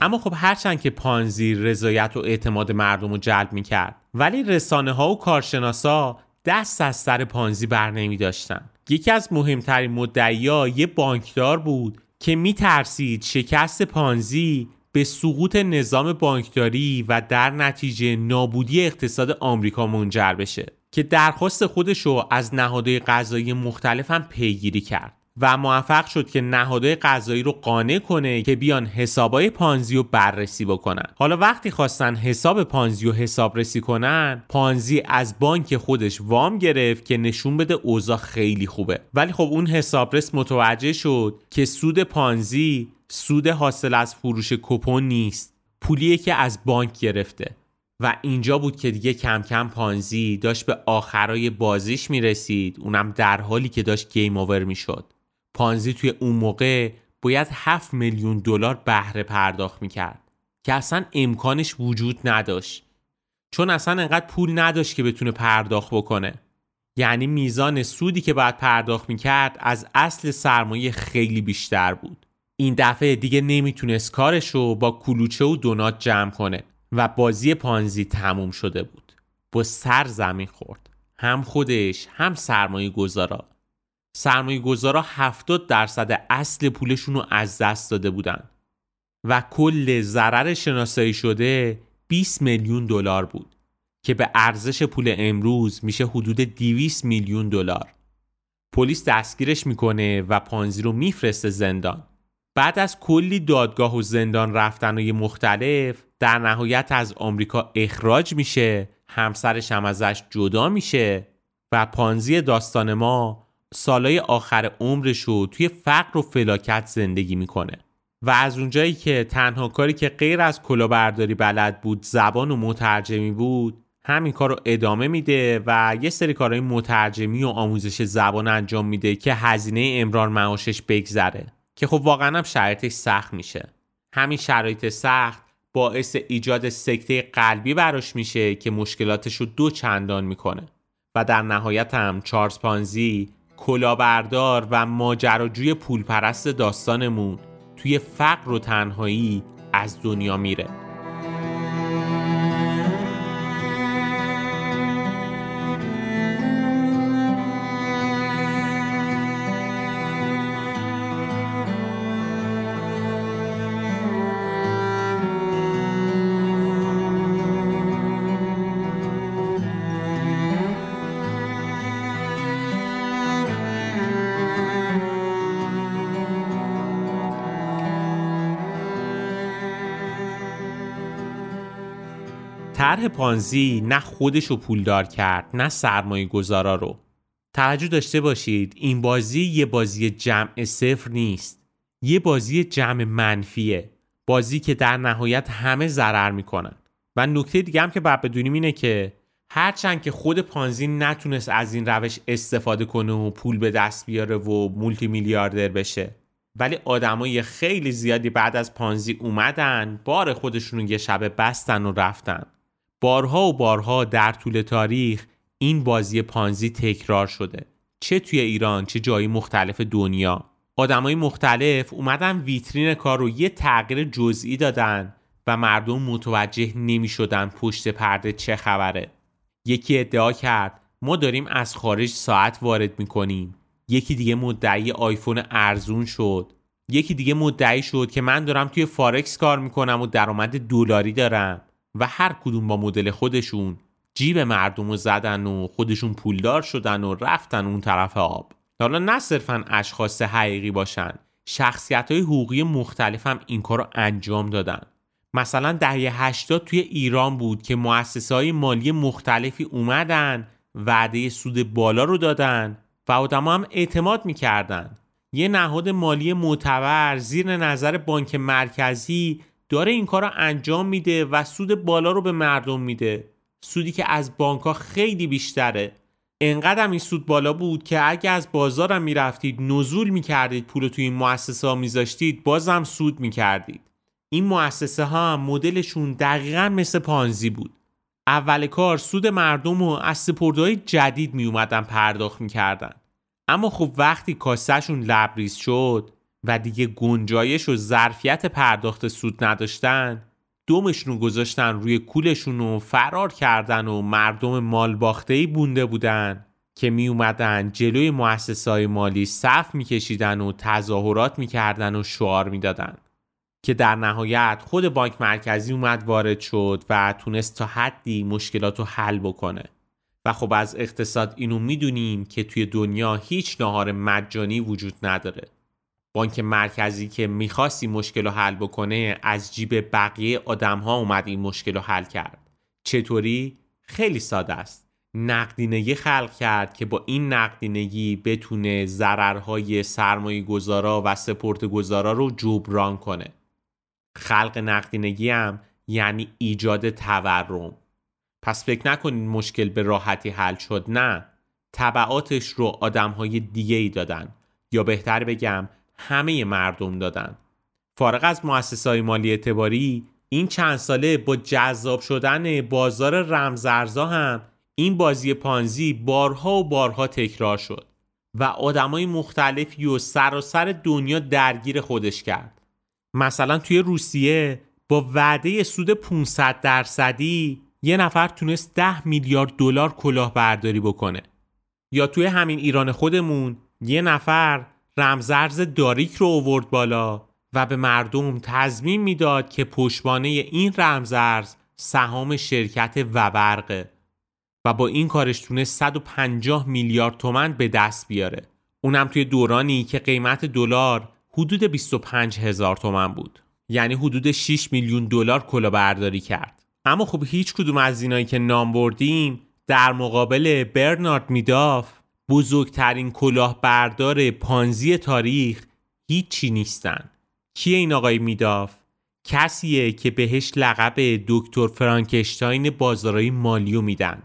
اما خب هرچند که پانزی رضایت و اعتماد مردم رو جلب می کرد ولی رسانه ها و کارشناسا دست از سر پانزی بر نمی داشتن. یکی از مهمترین مدعیا یه بانکدار بود که می ترسید شکست پانزی به سقوط نظام بانکداری و در نتیجه نابودی اقتصاد آمریکا منجر بشه که درخواست خودش رو از نهادهای قضایی مختلف هم پیگیری کرد و موفق شد که نهادهای قضایی رو قانع کنه که بیان حسابای پانزی رو بررسی بکنن. حالا وقتی خواستن حساب پانزی رو حسابرسی کنن پانزی از بانک خودش وام گرفت که نشون بده اوضاع خیلی خوبه. ولی خب اون حسابرس متوجه شد که سود پانزی سود حاصل از فروش کپون نیست. پولیه که از بانک گرفته. و اینجا بود که دیگه کم کم پانزی داشت به آخرای بازیش می‌رسید. اونم در حالی که داشت گیم اوور می‌شد. پانزی توی اون موقع باید 7 میلیون دلار بهره پرداخت می‌کرد که اصلا امکانش وجود نداشت. چون اصلا انقدر پول نداشت که بتونه پرداخت بکنه. یعنی میزان سودی که باید پرداخت می‌کرد از اصل سرمایه خیلی بیشتر بود. این دفعه دیگه نمی‌تونست کارش رو با کلوچه و دونات جمع کنه و بازی پانزی تموم شده بود. با سر زمین خورد. هم خودش هم سرمایه گذارا سرمایه گذارا 70 درصد اصل پولشون رو از دست داده بودن و کل ضرر شناسایی شده 20 میلیون دلار بود که به ارزش پول امروز میشه حدود 200 میلیون دلار. پلیس دستگیرش می‌کنه و پانزی رو میفرسته زندان. بعد از کلی دادگاه و زندان رفتنهای مختلف در نهایت از آمریکا اخراج میشه همسرش هم ازش جدا میشه و پانزی داستان ما سالای آخر عمرش رو توی فقر و فلاکت زندگی می‌کنه. و از اونجایی که تنها کاری که غیر از کلاهبرداری بلد بود زبان و مترجمی بود همین کار رو ادامه میده و یه سری کارهای مترجمی و آموزش زبان انجام میده که هزینه امرار معاشش بگذره که خب واقعا هم شرایطش سخت میشه. همین شرایط سخت باعث ایجاد سکته قلبی براش میشه که مشکلاتش رو دو چندان می‌کنه. و در نهایت هم چارلز پانزی کلاهبردار و ماجراجوی پولپرست داستانمون توی فقر و تنهایی از دنیا میره. طرح پانزی نه خودش رو پولدار کرد نه سرمایه گذارا رو. توجه داشته باشید این بازی یه بازی جمع صفر نیست. یه بازی جمع منفیه. بازی که در نهایت همه ضرر می‌کنن. و نکته دیگه هم که باید بدونیم اینه که هرچند که خود پانزی نتونست از این روش استفاده کنه و پول به دست بیاره و مولتی میلیاردر بشه ولی آدمای خیلی زیادی بعد از پانزی اومدن بار خودشون یه شبه بستن و رفتن. بارها و بارها در طول تاریخ این بازی پانزی تکرار شده. چه توی ایران چه جایی مختلف دنیا. آدمای مختلف اومدن ویترین کار رو یه تغییر جزئی دادن و مردم متوجه نمی شدن پشت پرده چه خبره. یکی ادعا کرد ما داریم از خارج ساعت وارد می‌کنیم. یکی دیگه مدعی آیفون ارزون شد. یکی دیگه مدعی شد که من دارم توی فارکس کار می‌کنم و درآمد دلاری دارم. و هر کدوم با مدل خودشون جیب مردم رو زدن و خودشون پولدار شدن و رفتن اون طرف آب. حالا نه صرفا اشخاص حقیقی باشن شخصیت های حقوقی مختلف هم این کار رو انجام دادن. مثلا دهه 80 توی ایران بود که مؤسسه های مالی مختلفی اومدن وعده سود بالا رو دادن و آدما هم اعتماد می‌کردن. یه نهاد مالی معتبر زیر نظر بانک مرکزی داره این کار رو انجام میده و سود بالا رو به مردم میده. سودی که از بانک ها خیلی بیشتره. انقدر این سود بالا بود که اگه از بازارم می‌رفتید نزول می‌کردید پول توی این مؤسسه ها میذاشتید بازم سود می‌کردید. این مؤسسه ها هم مدلشون دقیقا مثل پانزی بود. اول کار سود مردم رو از سپردهای جدید می اومدن پرداخت می‌کردن. اما خب وقتی کاسهشون لبریز شد و دیگه گنجایش و ظرفیت پرداخت سود نداشتن دومشون گذاشتن روی کولشون و فرار کردن و مردم مال باخته بونده بودن که می اومدن جلوی مؤسسه های مالی صف میکشیدن و تظاهرات می‌کردن و شعار می‌دادن که در نهایت خود بانک مرکزی اومد وارد شد و تونست تا حدی مشکلات رو حل بکنه. و خب از اقتصاد اینو می‌دونیم که توی دنیا هیچ نهار مجانی وجود نداره. بانک مرکزی که می‌خواستی مشکل رو حل بکنه از جیب بقیه آدم ها اومد این مشکل رو حل کرد. چطوری؟ خیلی ساده است. نقدینگی خلق کرد که با این نقدینگی بتونه ضررهای سرمایه گذارا و سپورت گذارا رو جبران کنه. خلق نقدینگی هم یعنی ایجاد تورم. پس فکر نکنید مشکل به راحتی حل شد نه. طبعاتش رو آدم های دیگه ای دادن. یا بهتر بگم همه مردم دادن. فارغ از مؤسسات مالی اعتباری این چند ساله با جذاب شدن بازار رمزارزها هم این بازی پانزی بارها و بارها تکرار شد و آدمای مختلفی و سراسر دنیا درگیر خودش کرد. مثلا توی روسیه با وعده سود 500 درصدی یه نفر تونست 10 میلیارد دلار کلاهبرداری بکنه. یا توی همین ایران خودمون یه نفر رمزرز داریک رو اوورد بالا و به مردم تضمین می‌داد که پشتوانه این رمزرز سهام شرکت وبرقه و با این کارش تونه 150 میلیارد تومن به دست بیاره. اونم توی دورانی که قیمت دلار حدود 25 هزار تومن بود. یعنی حدود 6 میلیون دلار کلاهبرداری کرد. اما خب هیچ کدوم از اینایی که نام بردیم در مقابل برنارد میداف بزرگترین کلاهبردار پانزی تاریخ هیچی نیستن. کیه این آقای میداف؟ کسیه که بهش لقب دکتر فرانکشتاین بازارهای مالیو میدن.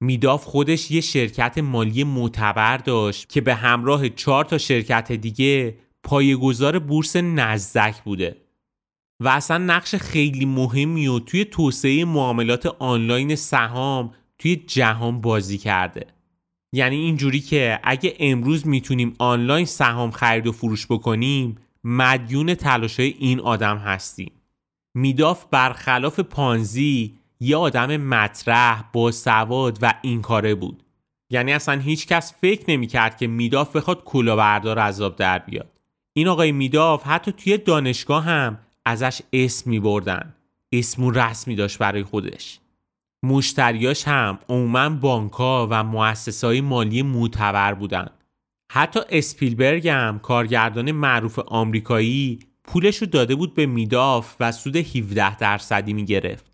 میداف خودش یه شرکت مالی معتبر داشت که به همراه چهار تا شرکت دیگه پایگزار بورس نزدک بوده. و اصلا نقش خیلی مهمی و توی توسعه معاملات آنلاین سهام توی جهان بازی کرده. یعنی اینجوری که اگه امروز می‌تونیم آنلاین سهام خرید و فروش بکنیم مدیون تلاشای این آدم هستیم. میداف برخلاف پانزی یه آدم مطرح با سواد و این کاره بود. یعنی اصلا هیچ کس فکر نمی‌کرد که میداف بخواد کلاهبردار عذاب در بیاد. این آقای میداف حتی توی دانشگاه هم ازش اسم می بردن اسم رسمی داشت برای خودش. مشتریاش هم عموما بانکها و مؤسسه مالی معتبر بودن. حتی اسپیلبرگ هم کارگردان معروف آمریکایی پولش رو داده بود به میداف و سود 17 درصدی می گرفت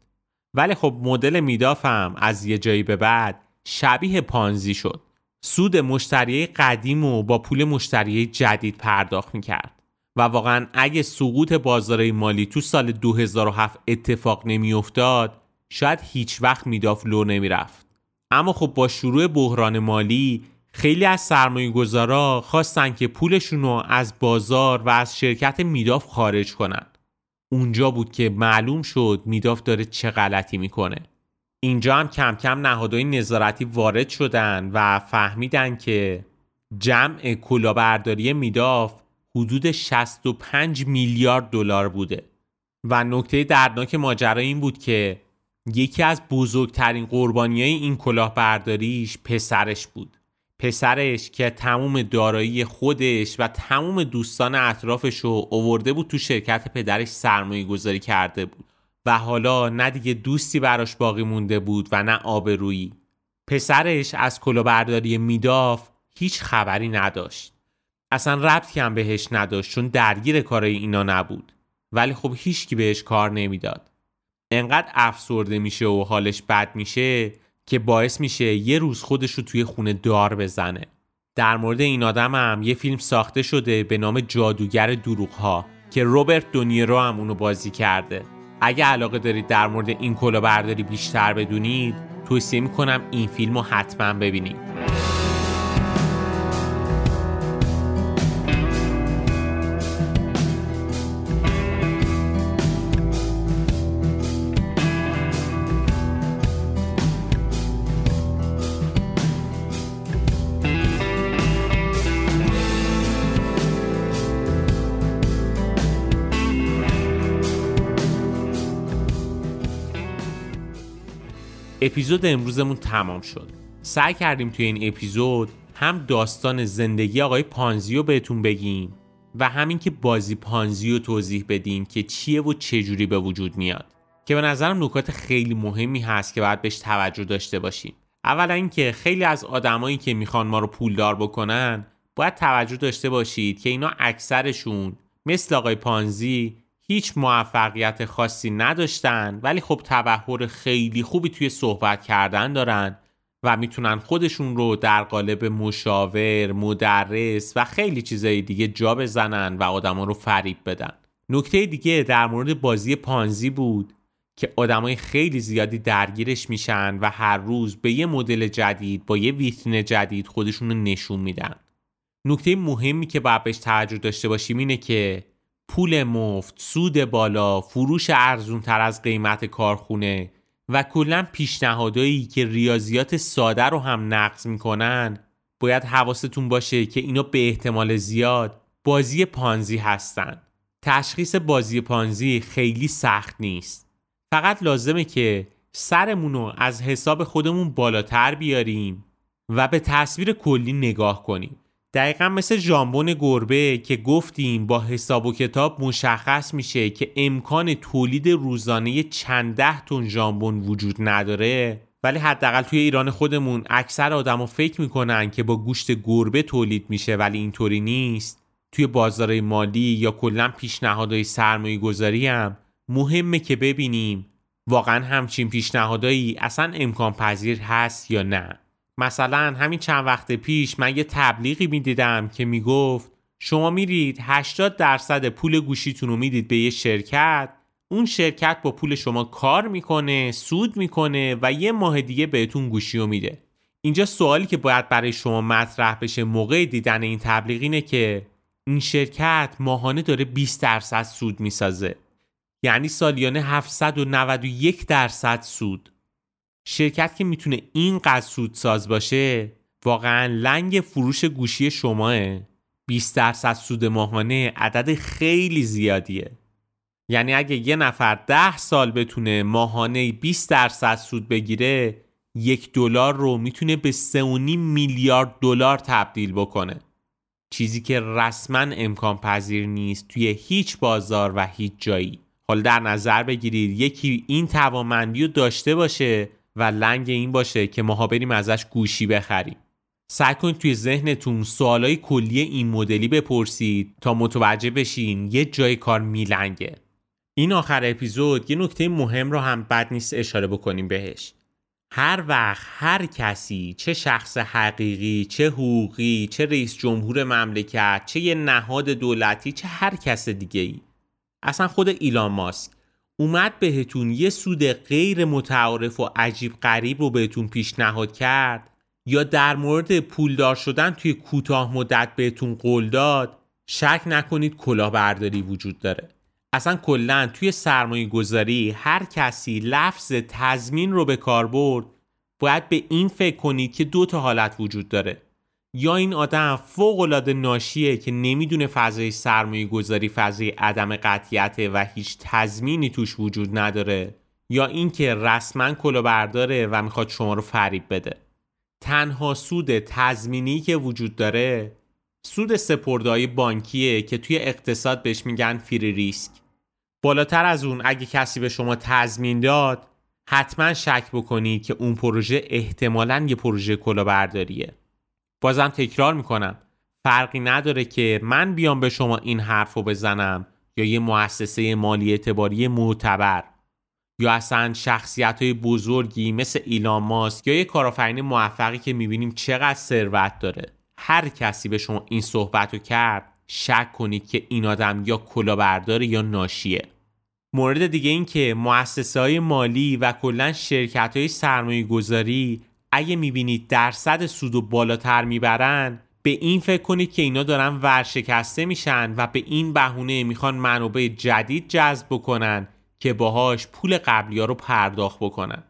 ولی خب مدل میداف هم از یه جایی به بعد شبیه پانزی شد. سود مشتری قدیم و با پول مشتری جدید پرداخت می کرد و واقعا اگه سقوط بازار مالی تو سال 2007 اتفاق نمیافتاد شاید هیچ وقت میداف لو نمی‌رفت. اما خب با شروع بحران مالی خیلی از سرمایه گذارا خواستن که پولشون رو از بازار و از شرکت میداف خارج کنن. اونجا بود که معلوم شد میداف داره چه غلطی می‌کنه. اینجا هم کم کم نهادهای نظارتی وارد شدن و فهمیدن که جمع کلاهبرداری میداف حدود 65 میلیارد دلار بوده. و نکته دردناک ماجرا این بود که یکی از بزرگترین قربانی های این کلاهبرداریش پسرش بود. پسرش که تموم دارایی خودش و تموم دوستان اطرافش رو اوورده بود تو شرکت پدرش سرمایه گذاری کرده بود و حالا نه دیگه دوستی براش باقی مونده بود و نه آبرویی. پسرش از کلاهبرداری میداف هیچ خبری نداشت. اصلا ربطی هم بهش نداشت چون درگیر کارای اینا نبود. ولی خب هیچکی بهش کار نمی‌داد. انقدر افسرده میشه و حالش بد میشه که باعث میشه یه روز خودش رو توی خونه دار بزنه. در مورد این آدم هم یه فیلم ساخته شده به نام جادوگر دروغ ها که روبرت دونیرو هم اونو بازی کرده. اگه علاقه دارید در مورد این کلاهبرداری بیشتر بدونید توصیه می‌کنم این فیلم رو حتما ببینید. اپیزود امروزمون تمام شد. سعی کردیم توی این اپیزود هم داستان زندگی آقای پانزی رو بهتون بگیم و همین که بازی پانزی رو توضیح بدیم که چیه و چجوری به وجود میاد. که به نظرم نکات خیلی مهمی هست که باید بهش توجه داشته باشیم. اولا اینکه خیلی از آدمایی که می‌خوان ما رو پولدار بکنن باید توجه داشته باشید که اینا اکثرشون مثل آقای پانزی هیچ موفقیت خاصی نداشتن ولی خب تبهر خیلی خوبی توی صحبت کردن دارن و می‌تونن خودشون رو در قالب مشاور، مدرس و خیلی چیزای دیگه جا بزنن و آدما رو فریب بدن. نکته دیگه در مورد بازی پانزی بود که آدمای خیلی زیادی درگیرش میشن و هر روز به یه مدل جدید با یه ویترین جدید خودشون رو نشون میدن. نکته مهمی که باید بهش توجه داشته باشیم اینه که پول مفت، سود بالا، فروش ارزون تر از قیمت کارخونه و کلا پیشنهادایی که ریاضیات ساده رو هم نقض می‌کنن باید حواستون باشه که اینا به احتمال زیاد بازی پانزی هستن. تشخیص بازی پانزی خیلی سخت نیست. فقط لازمه که سرمون رو از حساب خودمون بالاتر بیاریم و به تصویر کلی نگاه کنیم. دقیقا مثل ژامبون گربه که گفتیم با حساب و کتاب مشخص میشه که امکان تولید روزانه چند ده تن ژامبون وجود نداره. ولی حداقل توی ایران خودمون اکثر آدما فکر می‌کنن که با گوشت گربه تولید میشه ولی اینطوری نیست. توی بازار مالی یا کلا پیشنهادهای سرمایه گذاری هم مهمه که ببینیم واقعا همچین پیشنهادهایی اصلا امکان پذیر هست یا نه. مثلا همین چند وقت پیش من یه تبلیغی می‌دیدم که می‌گفت شما میرید 80 درصد پول گوشیتون رو می‌دید به یه شرکت اون شرکت با پول شما کار می‌کنه سود می‌کنه و یه ماه دیگه بهتون گوشی رو میده. اینجا سوالی که باید برای شما مطرح بشه موقع دیدن این تبلیغ اینه که این شرکت ماهانه داره 20 درصد سود می‌سازه. یعنی سالیانه 791 درصد سود. شرکت که می‌تونه اینقدر سودساز باشه واقعا لنگ فروش گوشی شماه 20 درصد سود ماهانه عدد خیلی زیادیه. یعنی اگه یه نفر ده سال بتونه ماهانه 20 درصد سود بگیره یک دلار رو می‌تونه به 3.5 میلیارد دلار تبدیل بکنه. چیزی که رسما امکان پذیر نیست توی هیچ بازار و هیچ جایی. حالا در نظر بگیرید یکی این توانمندی رو داشته باشه و لنگ این باشه که ماها بریم ازش گوشی بخریم. سعی کنید توی ذهنتون سوالای کلی این مدلی بپرسید تا متوجه بشین یه جای کار میلنگه. این آخر اپیزود یه نکته مهم رو هم بد نیست اشاره بکنیم بهش. هر وقت هر کسی چه شخص حقیقی چه حقوقی چه رئیس جمهور مملکت چه یه نهاد دولتی چه هر کس دیگه ای اصلا خود ایلان ماسک اومد بهتون یه سود غیر متعارف و عجیب غریب رو بهتون پیشنهاد کرد یا در مورد پولدار شدن توی کوتاه مدت بهتون قول داد شک نکنید کلاهبرداری وجود داره. اصلا کلا توی سرمایه گذاری هر کسی لفظ تضمین رو به کار برد باید به این فکر کنید که دو تا حالت وجود داره. یا این آدم فوق العاده ناشیه که نمی‌دونه فضای سرمایه گذاری فضای عدم قطیته و هیچ تضمینی توش وجود نداره یا اینکه رسما برداره و می‌خواد شما رو فریب بده. تنها سود تضمینی که وجود داره سود سپردهای بانکیه که توی اقتصاد بهش میگن فری ریسک. بالاتر از اون اگه کسی به شما تضمین داد حتما شک بکنید که اون پروژه احتمالا یه پروژه کلاهبرداریه بازم تکرار می‌کنم. فرقی نداره که من بیام به شما این حرف رو بزنم یا یه مؤسسه مالی اعتباری معتبر یا اصلا شخصیت های بزرگی مثل ایلان ماسک یا یه کارآفرین موفقی که می‌بینیم چقدر ثروت داره. هر کسی به شما این صحبت رو کرد شک کنید که این آدم یا کلاهبردار یا ناشیه. مورد دیگه این که مؤسسه های مالی و کلا شرکت های سرمایه گذاری اگه می‌بینید درصد سود بالاتر می‌برن به این فکر کنید که اینا دارن ورشکسته میشن و به این بهونه می‌خوان منابع جدید جذب بکنن که باهاش پول قبلی ها رو پرداخت بکنن.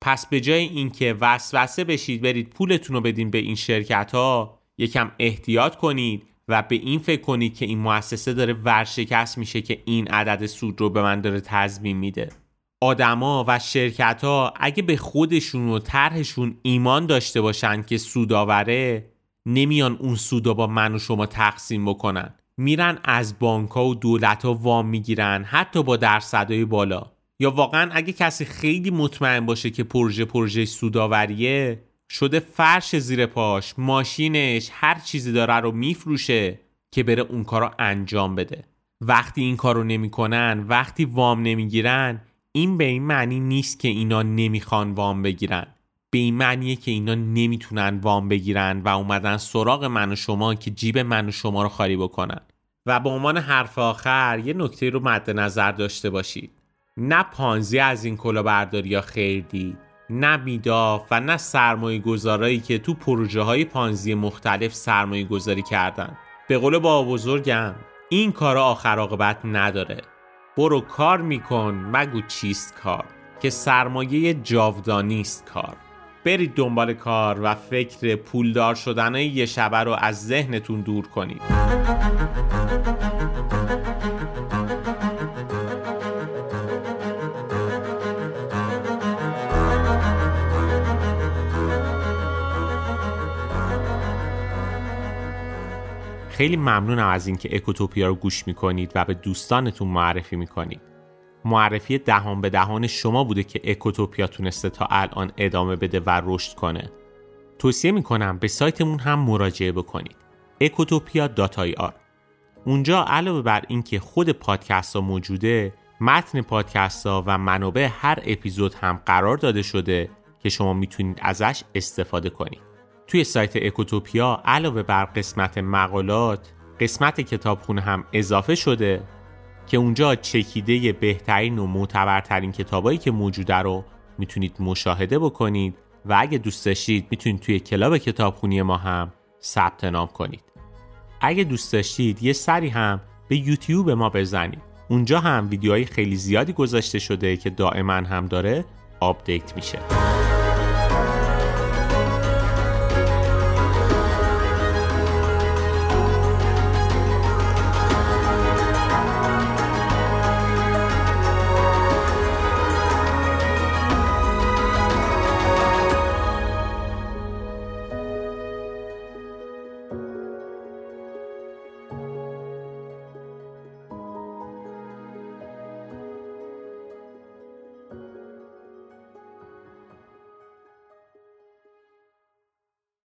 پس به جای اینکه وسوسه بشید برید پولتون رو بدین به این شرکت ها یکم احتیاط کنید و به این فکر کنید که این مؤسسه داره ورشکست میشه که این عدد سود رو به من داره تضمین میده. آدما و شرکت ها اگه به خودشون و طرحشون ایمان داشته باشن که سوداوره نمیان اون سودا با من و شما تقسیم بکنن. میرن از بانک ها و دولت ها وام می‌گیرن حتی با درصدهای بالا. یا واقعا اگه کسی خیلی مطمئن باشه که پروژه پروژه سوداوریه شده فرش زیر پاش ماشینش هر چیزی داره رو میفروشه که بره اون کار رو انجام بده. وقتی این کار رو نمی‌کنن وقتی وام نمی‌گیرن این به این معنی نیست که اینا نمی‌خوان وام بگیرن. به این معنیه که اینا نمی‌تونن وام بگیرن و اومدن سراغ من و شما که جیب من و شما رو خالی بکنن. و به عنوان حرف آخر یه نکته رو مد نظر داشته باشید. نه پانزی از این کلاهبرداری یا خیر دید نه میداف و نه سرمایه گذارایی که تو پروژه های پانزی مختلف سرمایه گذاری کردن. به قول با بزرگم این کارا آخر عاقبت نداره. برو کار میکن مگو چیست کار؟ که سرمایه جاودانی است کار. برید دنبال کار و فکر پولدار شدن یه شبه رو از ذهنتون دور کنید. خیلی ممنونم از اینکه اکوتوپیا رو گوش می‌کنید و به دوستانتون معرفی می‌کنید. معرفی دهان به دهان شما بوده که اکوتوپیا تونسته تا الان ادامه بده و رشد کنه. توصیه می‌کنم به سایتمون هم مراجعه بکنید. ekotopia.ir اونجا علاوه بر اینکه خود پادکست ها موجوده متن پادکست ها و منابع هر اپیزود هم قرار داده شده که شما می‌تونید ازش استفاده کنید. توی سایت اکوتوپیا علاوه بر قسمت مقالات قسمت کتابخونه هم اضافه شده که اونجا چکیده بهترین و معتبرترین کتابایی که موجوده رو می‌تونید مشاهده بکنید و اگه دوست داشتید می‌تونید توی کلاب کتابخونی ما هم ثبت نام کنید. اگه دوست داشتید یه سری هم به یوتیوب ما بزنید. اونجا هم ویدیوهای خیلی زیادی گذاشته شده که دائما هم داره آپدیت میشه.